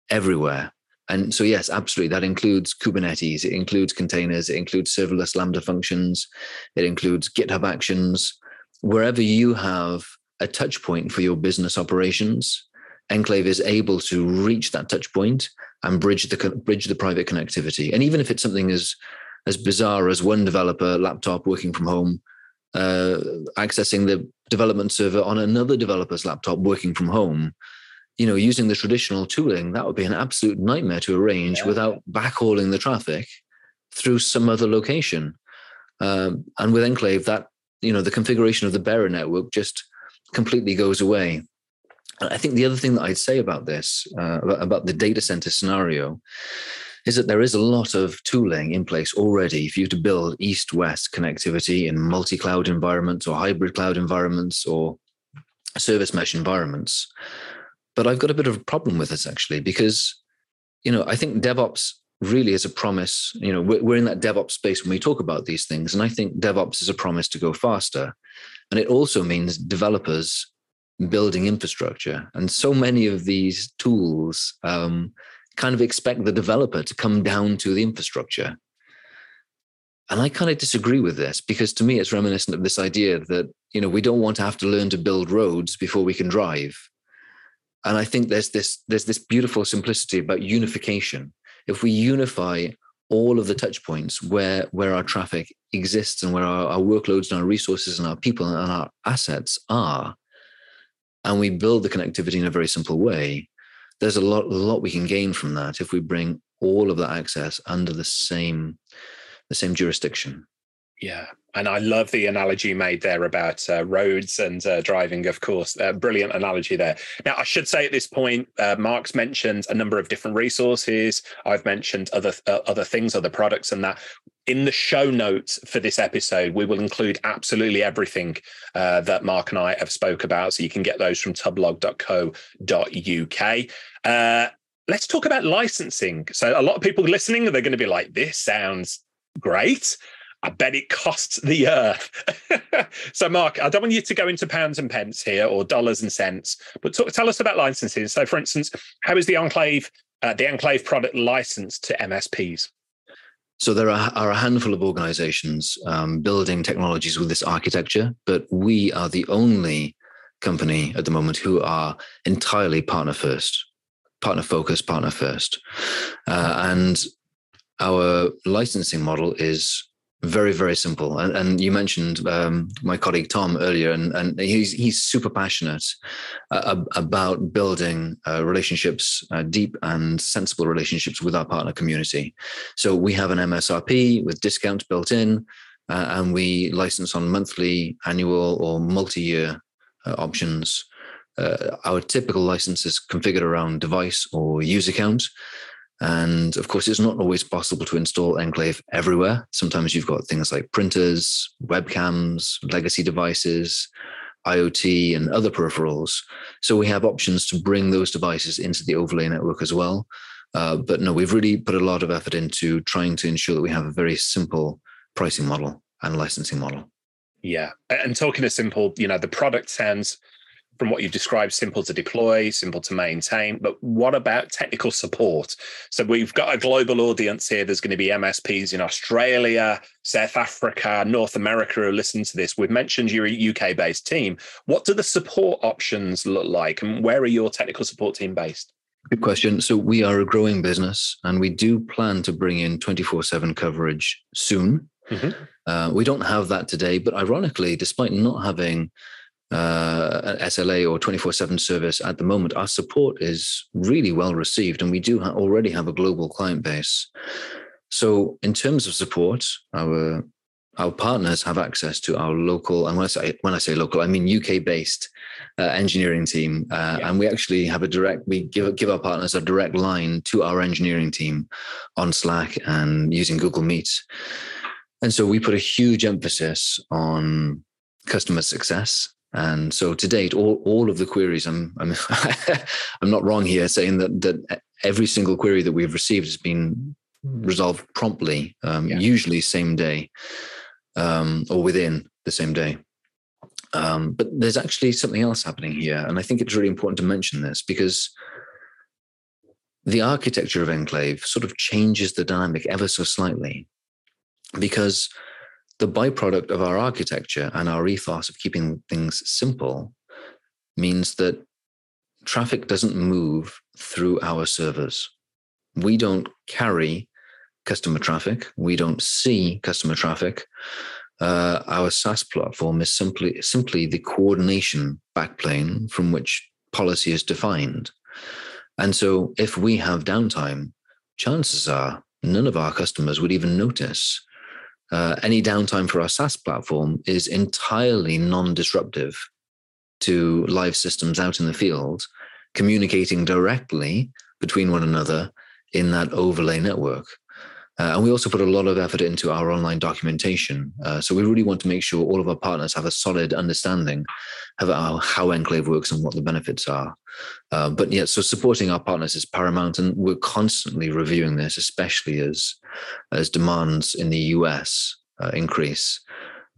everywhere. And so, yes, absolutely. That includes Kubernetes, it includes containers, it includes serverless Lambda functions, it includes GitHub actions. Wherever you have a touch point for your business operations, Enclave is able to reach that touch point and bridge the bridge the private connectivity. And even if it's something as as bizarre as one developer laptop working from home, uh, accessing the development server on another developer's laptop working from home, you know, using the traditional tooling, that would be an absolute nightmare to arrange yeah. without backhauling the traffic through some other location. Um, and with Enclave, that you know, the configuration of the bearer network just completely goes away. And I think the other thing that I'd say about this, uh, about, about the data center scenario, is that there is a lot of tooling in place already for you to build east-west connectivity in multi-cloud environments or hybrid cloud environments or service mesh environments. But I've got a bit of a problem with this actually, because you know I think DevOps really is a promise. You know, we're, we're in that DevOps space when we talk about these things, and I think DevOps is a promise to go faster, and it also means developers building infrastructure. And so many of these tools um, kind of expect the developer to come down to the infrastructure. And I kind of disagree with this because to me, it's reminiscent of this idea that, you know, we don't want to have to learn to build roads before we can drive. And I think there's this there's this beautiful simplicity about unification. If we unify all of the touch points where where our traffic exists and where our, our workloads and our resources and our people and our assets are, and we build the connectivity in a very simple way, there's a lot a lot we can gain from that if we bring all of that access under the same the same jurisdiction. Yeah, and I love the analogy made there about uh, roads and uh, driving, of course. Uh, brilliant analogy there. Now, I should say at this point, uh, Mark's mentioned a number of different resources. I've mentioned other uh, other things, other products, and that. In the show notes for this episode, we will include absolutely everything uh, that Mark and I have spoke about, so you can get those from tubblog.co.uk. let's talk about licensing. So, a lot of people listening, they're going to be like, "This sounds great." I bet it costs the earth. so, Mark, I don't want you to go into pounds and pence here or dollars and cents, but tell us about licensing. So, for instance, how is the Enclave uh, the Enclave product licensed to MSPs? So there are, are a handful of organizations um, building technologies with this architecture, but we are the only company at the moment who are entirely partner first, partner focused, partner first. Uh, and our licensing model is very very simple. And, and you mentioned um, my colleague tom earlier and, and he's he's super passionate uh, about building uh, relationships uh, deep and sensible relationships with our partner community. So we have an msrp with discounts built in uh, and we license on monthly annual or multi-year uh, options. Uh, our typical license is configured around device or user count and of course, it's not always possible to install Enclave everywhere. Sometimes you've got things like printers, webcams, legacy devices, IoT, and other peripherals. So we have options to bring those devices into the overlay network as well. Uh, but no, we've really put a lot of effort into trying to ensure that we have a very simple pricing model and licensing model. Yeah. And talking of simple, you know, the product sounds from what you've described, simple to deploy, simple to maintain. But what about technical support? So we've got a global audience here. There's going to be MSPs in Australia, South Africa, North America who listen to this. We've mentioned you're a UK based team. What do the support options look like? And where are your technical support team based? Good question. So we are a growing business and we do plan to bring in 24 7 coverage soon. Mm-hmm. Uh, we don't have that today, but ironically, despite not having uh, an SLA or 24 7 service at the moment, our support is really well received, and we do ha- already have a global client base. So, in terms of support, our our partners have access to our local, and when I say when I say local, I mean UK based uh, engineering team, uh, yeah. and we actually have a direct. We give give our partners a direct line to our engineering team on Slack and using Google Meet, and so we put a huge emphasis on customer success and so to date, all, all of the queries, I'm I'm I'm not wrong here saying that that every single query that we've received has been resolved promptly, um, yeah. usually same day um, or within the same day. Um, but there's actually something else happening here, and I think it's really important to mention this because the architecture of Enclave sort of changes the dynamic ever so slightly, because the byproduct of our architecture and our ethos of keeping things simple means that traffic doesn't move through our servers. We don't carry customer traffic. We don't see customer traffic. Uh, our SaaS platform is simply simply the coordination backplane from which policy is defined. And so, if we have downtime, chances are none of our customers would even notice uh, any downtime for our SaaS platform is entirely non disruptive to live systems out in the field, communicating directly between one another in that overlay network. Uh, and we also put a lot of effort into our online documentation. Uh, so we really want to make sure all of our partners have a solid understanding of how, how Enclave works and what the benefits are. Uh, but yeah, so supporting our partners is paramount, and we're constantly reviewing this, especially as as demands in the US uh, increase.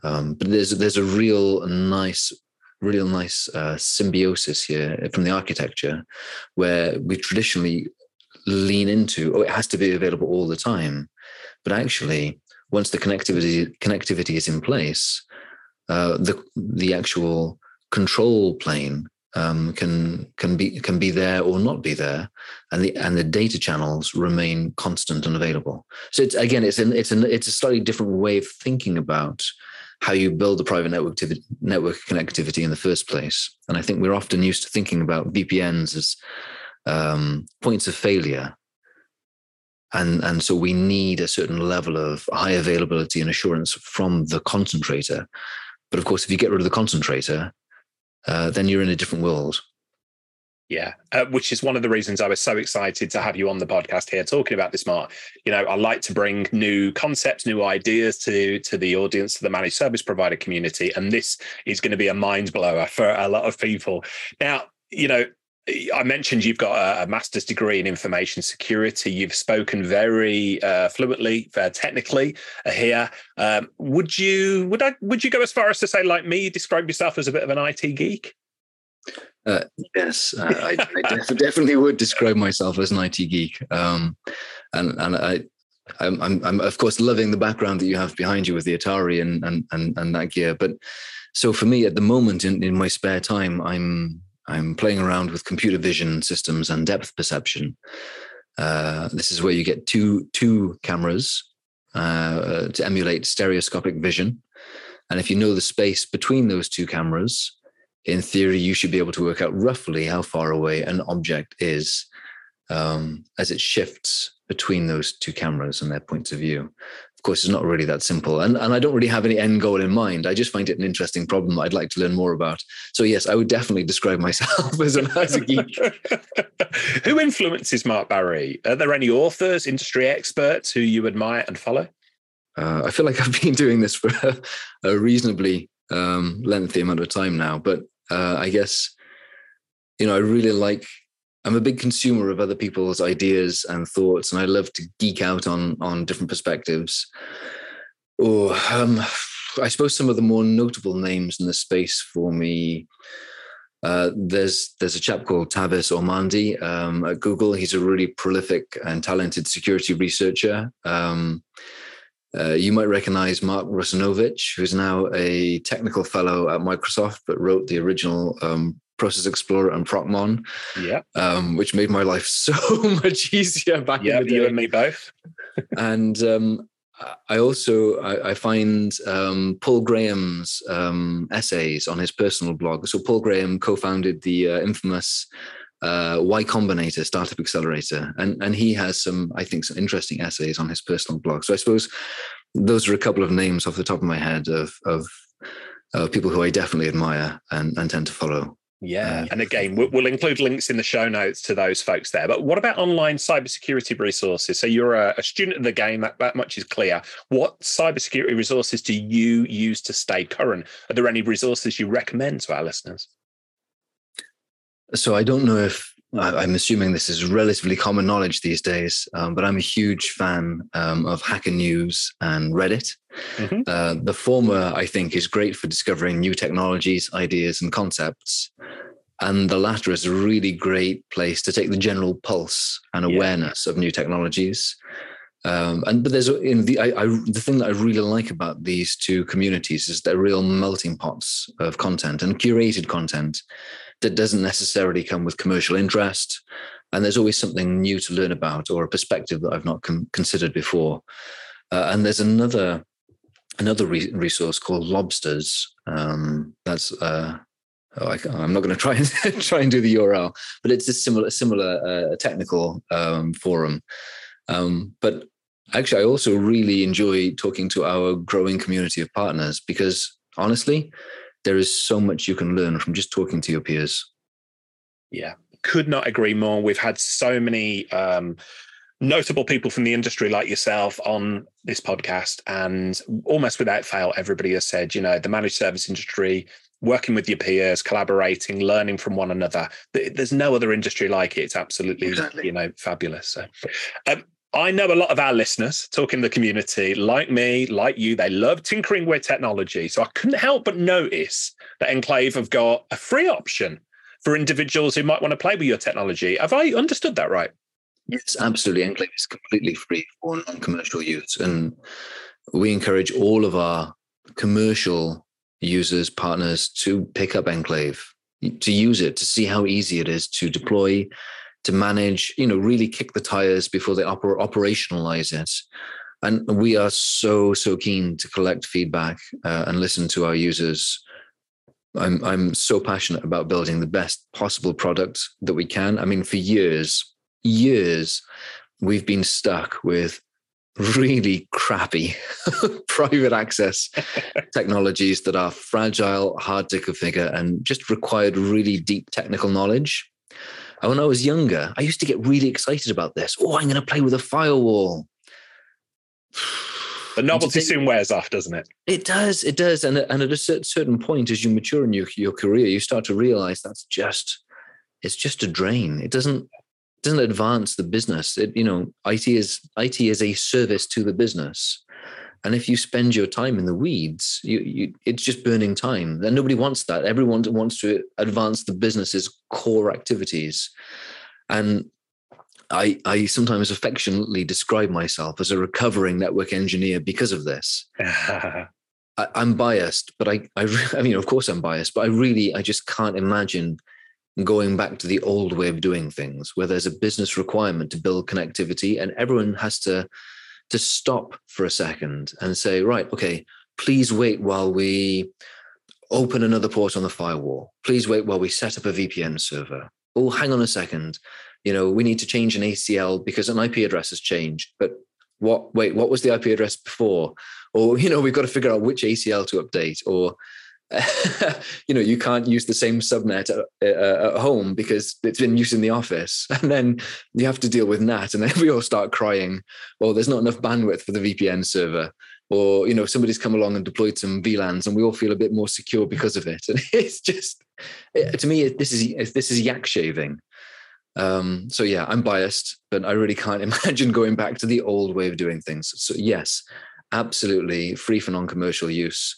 Um, but there's there's a real nice real nice uh, symbiosis here from the architecture where we traditionally lean into, oh, it has to be available all the time. But actually, once the connectivity connectivity is in place, uh, the the actual control plane um, can can be can be there or not be there, and the and the data channels remain constant and available. So it's again, it's an it's an it's a slightly different way of thinking about how you build the private network network connectivity in the first place. And I think we're often used to thinking about VPNs as um, points of failure. And, and so we need a certain level of high availability and assurance from the concentrator. But of course, if you get rid of the concentrator, uh, then you're in a different world. Yeah, uh, which is one of the reasons I was so excited to have you on the podcast here talking about this, Mark. You know, I like to bring new concepts, new ideas to to the audience, to the managed service provider community, and this is going to be a mind blower for a lot of people. Now, you know, I mentioned you've got a, master's degree in information security. You've spoken very uh, fluently, uh, technically uh, here. Um, would you would I would you go as far as to say, like me, describe yourself as a bit of an IT geek? Uh, yes, I, I def- definitely would describe myself as an IT geek, um, and and I. I'm, I'm, I'm, of course loving the background that you have behind you with the Atari and and and, and that gear. But so for me, at the moment in, in my spare time, I'm I'm playing around with computer vision systems and depth perception. Uh, this is where you get two two cameras uh, to emulate stereoscopic vision, and if you know the space between those two cameras, in theory, you should be able to work out roughly how far away an object is um, as it shifts between those two cameras and their points of view course, it's not really that simple. And, and I don't really have any end goal in mind. I just find it an interesting problem that I'd like to learn more about. So, yes, I would definitely describe myself as, an, as a geek. who influences Mark Barry? Are there any authors, industry experts who you admire and follow? Uh, I feel like I've been doing this for a, a reasonably um, lengthy amount of time now. But uh, I guess, you know, I really like I'm a big consumer of other people's ideas and thoughts, and I love to geek out on on different perspectives. Or oh, um, I suppose some of the more notable names in the space for me. Uh, there's there's a chap called Tavis Ormandy um, at Google. He's a really prolific and talented security researcher. Um, uh, you might recognize Mark Russinovich, who's now a technical fellow at Microsoft, but wrote the original um, Process Explorer and Procmon. Yeah. Um, which made my life so much easier back yeah, in the day. you and me both. and um, I also I, I find um, Paul Graham's um, essays on his personal blog. So Paul Graham co-founded the uh, infamous uh, Y Combinator startup accelerator, and and he has some I think some interesting essays on his personal blog. So I suppose those are a couple of names off the top of my head of of, of people who I definitely admire and, and tend to follow. Yeah. Um, and again, we'll, include links in the show notes to those folks there. But what about online cybersecurity resources? So you're a, a student of the game, that, that much is clear. What cybersecurity resources do you use to stay current? Are there any resources you recommend to our listeners? So I don't know if I'm assuming this is relatively common knowledge these days, um, but I'm a huge fan um, of Hacker News and Reddit. Mm-hmm. Uh, the former, I think, is great for discovering new technologies, ideas, and concepts. And the latter is a really great place to take the general pulse and awareness yeah. of new technologies. Um, and but there's in the I, I, the thing that I really like about these two communities is they're real melting pots of content and curated content that doesn't necessarily come with commercial interest. And there's always something new to learn about or a perspective that I've not com- considered before. Uh, and there's another another re- resource called Lobsters. Um, that's uh, oh, I, am not going to try and try and do the URL, but it's a similar similar uh, technical um, forum. Um, but actually, I also really enjoy talking to our growing community of partners because honestly, there is so much you can learn from just talking to your peers. Yeah, could not agree more. We've had so many um, notable people from the industry like yourself on this podcast, and almost without fail, everybody has said, you know, the managed service industry, working with your peers, collaborating, learning from one another. There's no other industry like it. It's absolutely, exactly. you know, fabulous. So, um, I know a lot of our listeners talking in the community, like me, like you, they love tinkering with technology. So I couldn't help but notice that Enclave have got a free option for individuals who might want to play with your technology. Have I understood that right? Yes, absolutely. Enclave is completely free for non commercial use. And we encourage all of our commercial users, partners to pick up Enclave, to use it, to see how easy it is to deploy to manage, you know, really kick the tires before they oper- operationalize it. And we are so, so keen to collect feedback uh, and listen to our users. I'm, I'm so passionate about building the best possible product that we can. I mean, for years, years, we've been stuck with really crappy private access technologies that are fragile, hard to configure, and just required really deep technical knowledge. And when I was younger, I used to get really excited about this. Oh, I'm going to play with a firewall. The novelty soon wears off, doesn't it? It does. It does. And, and at a certain point, as you mature in your, your career, you start to realize that's just, it's just a drain. It doesn't, doesn't advance the business. It, you know, IT is, IT is a service to the business. And if you spend your time in the weeds, you, you, it's just burning time. And nobody wants that. Everyone wants to advance the business's core activities. And I, I sometimes affectionately describe myself as a recovering network engineer because of this. I, am biased, but I, I, I mean, of course I'm biased, but I really, I just can't imagine going back to the old way of doing things where there's a business requirement to build connectivity and everyone has to to stop for a second and say, right, okay, please wait while we open another port on the firewall. Please wait while we set up a VPN server. Oh, hang on a second. You know, we need to change an ACL because an IP address has changed. But what, wait, what was the IP address before? Or, you know, we've got to figure out which ACL to update. Or, you know, you can't use the same subnet at, uh, at, home because it's been used in the office. And then you have to deal with NAT. And then we all start crying, well, there's not enough bandwidth for the VPN server. Or, you know, somebody's come along and deployed some VLANs and we all feel a bit more secure because of it. And it's just, to me, this is, this is yak shaving. Um, so yeah, I'm biased, but I really can't imagine going back to the old way of doing things. So yes, absolutely free for non-commercial use.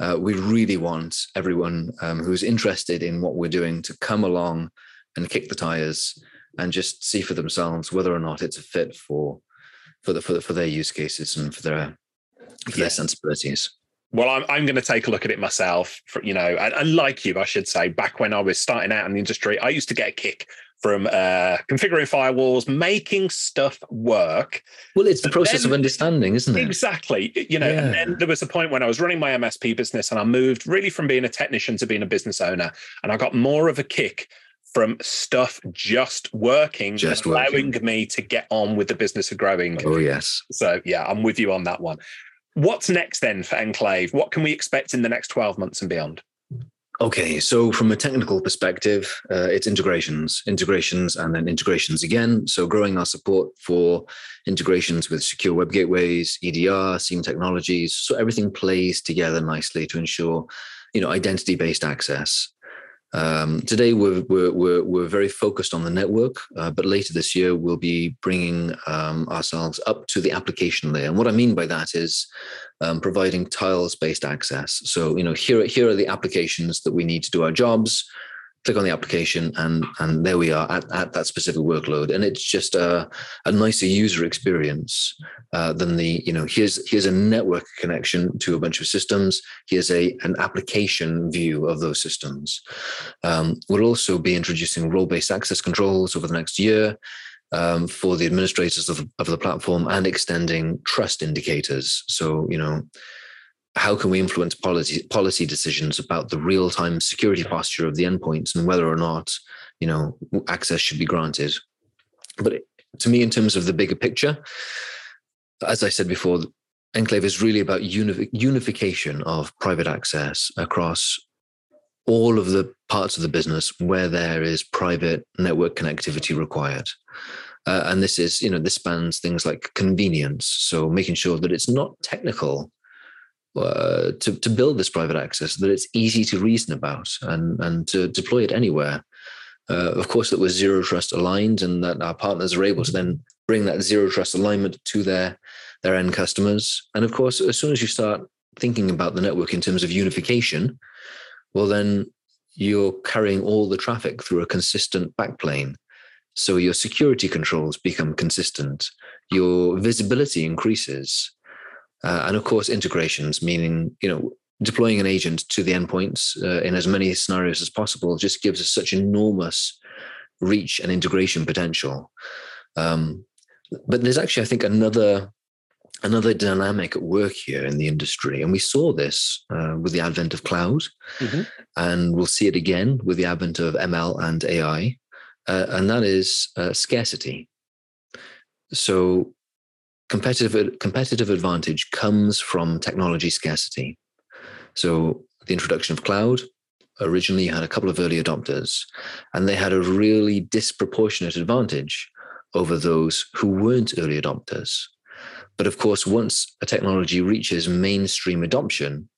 Uh, we really want everyone um, who's interested in what we're doing to come along and kick the tires and just see for themselves whether or not it's a fit for for the for, the, for their use cases and for their for their sensibilities. Well, I'm, I'm going to take a look at it myself. For, you know, and, and, like you, I should say, back when I was starting out in the industry, I used to get a kick from uh, configuring firewalls, making stuff work. Well, it's the process then, of understanding, isn't it? Exactly. You know, yeah. and then there was a point when I was running my MSP business and I moved really from being a technician to being a business owner. And I got more of a kick from stuff just working, just allowing working. me to get on with the business of growing. Oh, yes. So, yeah, I'm with you on that one. What's next then for Enclave? What can we expect in the next 12 months and beyond? Okay, so from a technical perspective, uh, it's integrations, integrations, and then integrations again. So growing our support for integrations with secure web gateways, EDR, SIEM technologies, so everything plays together nicely to ensure, you know, identity-based access. Um, today, we're, we're, we're, very focused on the network, uh, but later this year, we'll be bringing um, ourselves up to the application layer. And what I mean by that is um, providing tiles based access. So, you know, here, here are the applications that we need to do our jobs click on the application and and there we are at, at that specific workload. And it's just a, a nicer user experience uh, than the you know here's here's a network connection to a bunch of systems. Here's a an application view of those systems. Um, we'll also be introducing role-based access controls over the next year um, for the administrators of, of the platform and extending trust indicators. So you know how can we influence policy policy decisions about the real time security posture of the endpoints and whether or not you know access should be granted? But to me in terms of the bigger picture as i said before enclave is really about uni- unification of private access across all of the parts of the business where there is private network connectivity required. Uh, and this is you know this spans things like convenience so making sure that it's not technical uh, to, to build this private access that it's easy to reason about and, and to deploy it anywhere. Uh, of course, that was zero trust aligned, and that our partners are able to then bring that zero trust alignment to their their end customers. And of course, as soon as you start thinking about the network in terms of unification, well, then you're carrying all the traffic through a consistent backplane. So your security controls become consistent, your visibility increases, uh, and of course, integrations, meaning, you know, deploying an agent to the endpoints uh, in as many scenarios as possible just gives us such enormous reach and integration potential. Um, but there's actually, I think, another another dynamic at work here in the industry, and we saw this uh, with the advent of cloud, mm-hmm. and we'll see it again with the advent of ML and AI, uh, and that is uh, scarcity. So competitive competitive advantage comes from technology scarcity. So the introduction of cloud originally had a couple of early adopters, and they had a really disproportionate advantage over those who weren't early adopters. But of course, once a technology reaches mainstream adoption,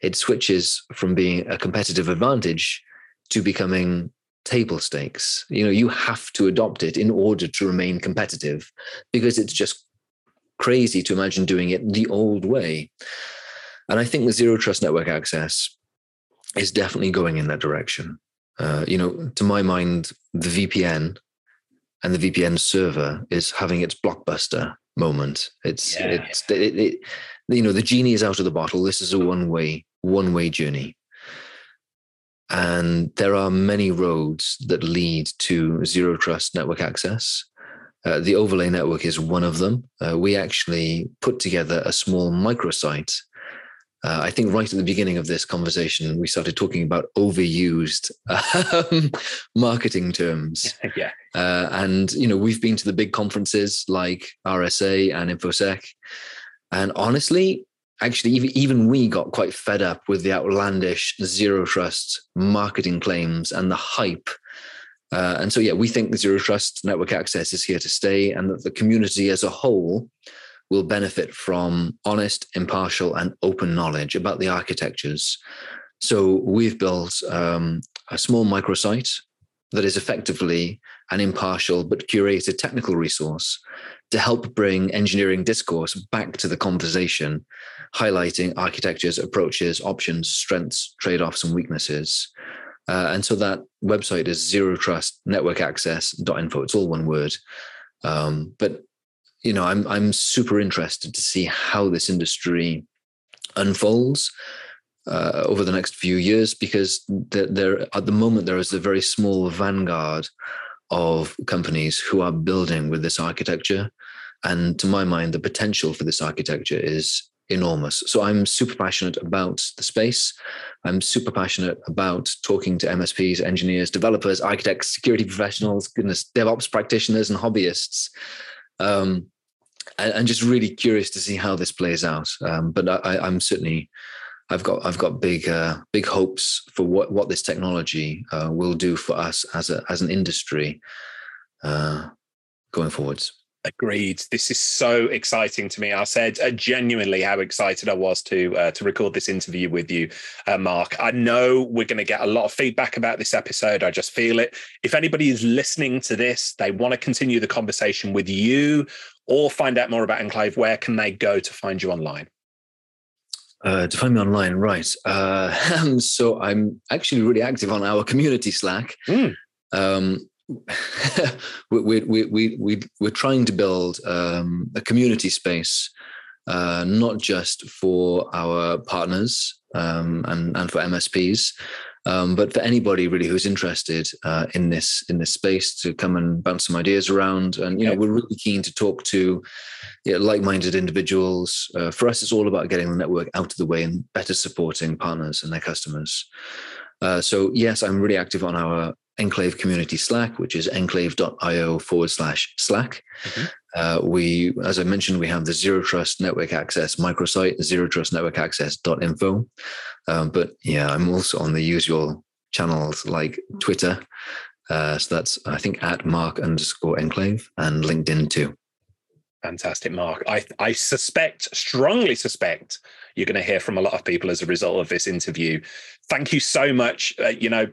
it switches from being a competitive advantage to becoming table stakes. You know, you have to adopt it in order to remain competitive because it's just crazy to imagine doing it the old way. And I think the zero trust network access is definitely going in that direction. Uh, you know, to my mind, the VPN and the VPN server is having its blockbuster moment. It's yeah. it's it, it, you know the genie is out of the bottle. This is a one way one way journey, and there are many roads that lead to zero trust network access. Uh, the overlay network is one of them. Uh, we actually put together a small microsite. Uh, I think right at the beginning of this conversation, we started talking about overused um, marketing terms. yeah. Uh, and, you know, we've been to the big conferences like RSA and InfoSec. And honestly, actually, even, even we got quite fed up with the outlandish zero trust marketing claims and the hype uh, and so, yeah, we think zero trust network access is here to stay, and that the community as a whole will benefit from honest, impartial, and open knowledge about the architectures. So, we've built um, a small microsite that is effectively an impartial but curated technical resource to help bring engineering discourse back to the conversation, highlighting architectures, approaches, options, strengths, trade offs, and weaknesses. Uh, and so that website is zero trust network. It's all one word. Um, but you know, I'm I'm super interested to see how this industry unfolds uh, over the next few years because there, there at the moment there is a very small vanguard of companies who are building with this architecture and to my mind the potential for this architecture is enormous. So i'm super passionate about the space. I'm super passionate about talking to msps engineers developers architects security professionals goodness devops practitioners and hobbyists. Um, and, and, just really curious to see how this plays out. Um, but I, i'm certainly I've got I've got big uh, big hopes for what what this technology uh, will do for us as a as an industry uh, going forwards. Agreed. This is so exciting to me. I said uh, genuinely how excited I was to uh, to record this interview with you, uh, Mark. I know we're going to get a lot of feedback about this episode. I just feel it. If anybody is listening to this, they want to continue the conversation with you or find out more about Enclave. Where can they go to find you online? Uh, to find me online, right? Uh, so I'm actually really active on our community Slack. Mm. Um, we, we, we, we, we're trying to build um, a community space, uh, not just for our partners um, and, and for MSPs, um, but for anybody really who's interested uh, in this in this space to come and bounce some ideas around, and you know we're really keen to talk to you know, like-minded individuals. Uh, for us, it's all about getting the network out of the way and better supporting partners and their customers. Uh, so yes, I'm really active on our Enclave community Slack, which is enclave.io forward slash Slack. Mm-hmm. Uh, we, as I mentioned, we have the Zero Trust Network Access microsite, zero trust network access.info. Um, but yeah, I'm also on the usual channels like Twitter. Uh, so that's, I think, at mark underscore enclave and LinkedIn too. Fantastic, Mark. I, I suspect, strongly suspect, you're going to hear from a lot of people as a result of this interview. Thank you so much. Uh, you know,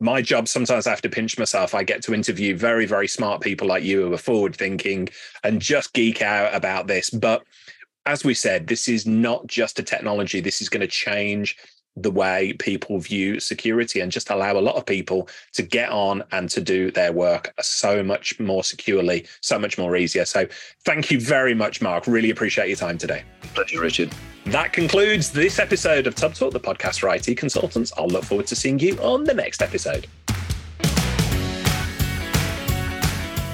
my job sometimes I have to pinch myself. I get to interview very, very smart people like you who are forward thinking and just geek out about this. But as we said, this is not just a technology. This is going to change the way people view security and just allow a lot of people to get on and to do their work so much more securely, so much more easier. So thank you very much, Mark. Really appreciate your time today. Pleasure, Richard. That concludes this episode of TubbTalk, the podcast for IT consultants. I'll look forward to seeing you on the next episode.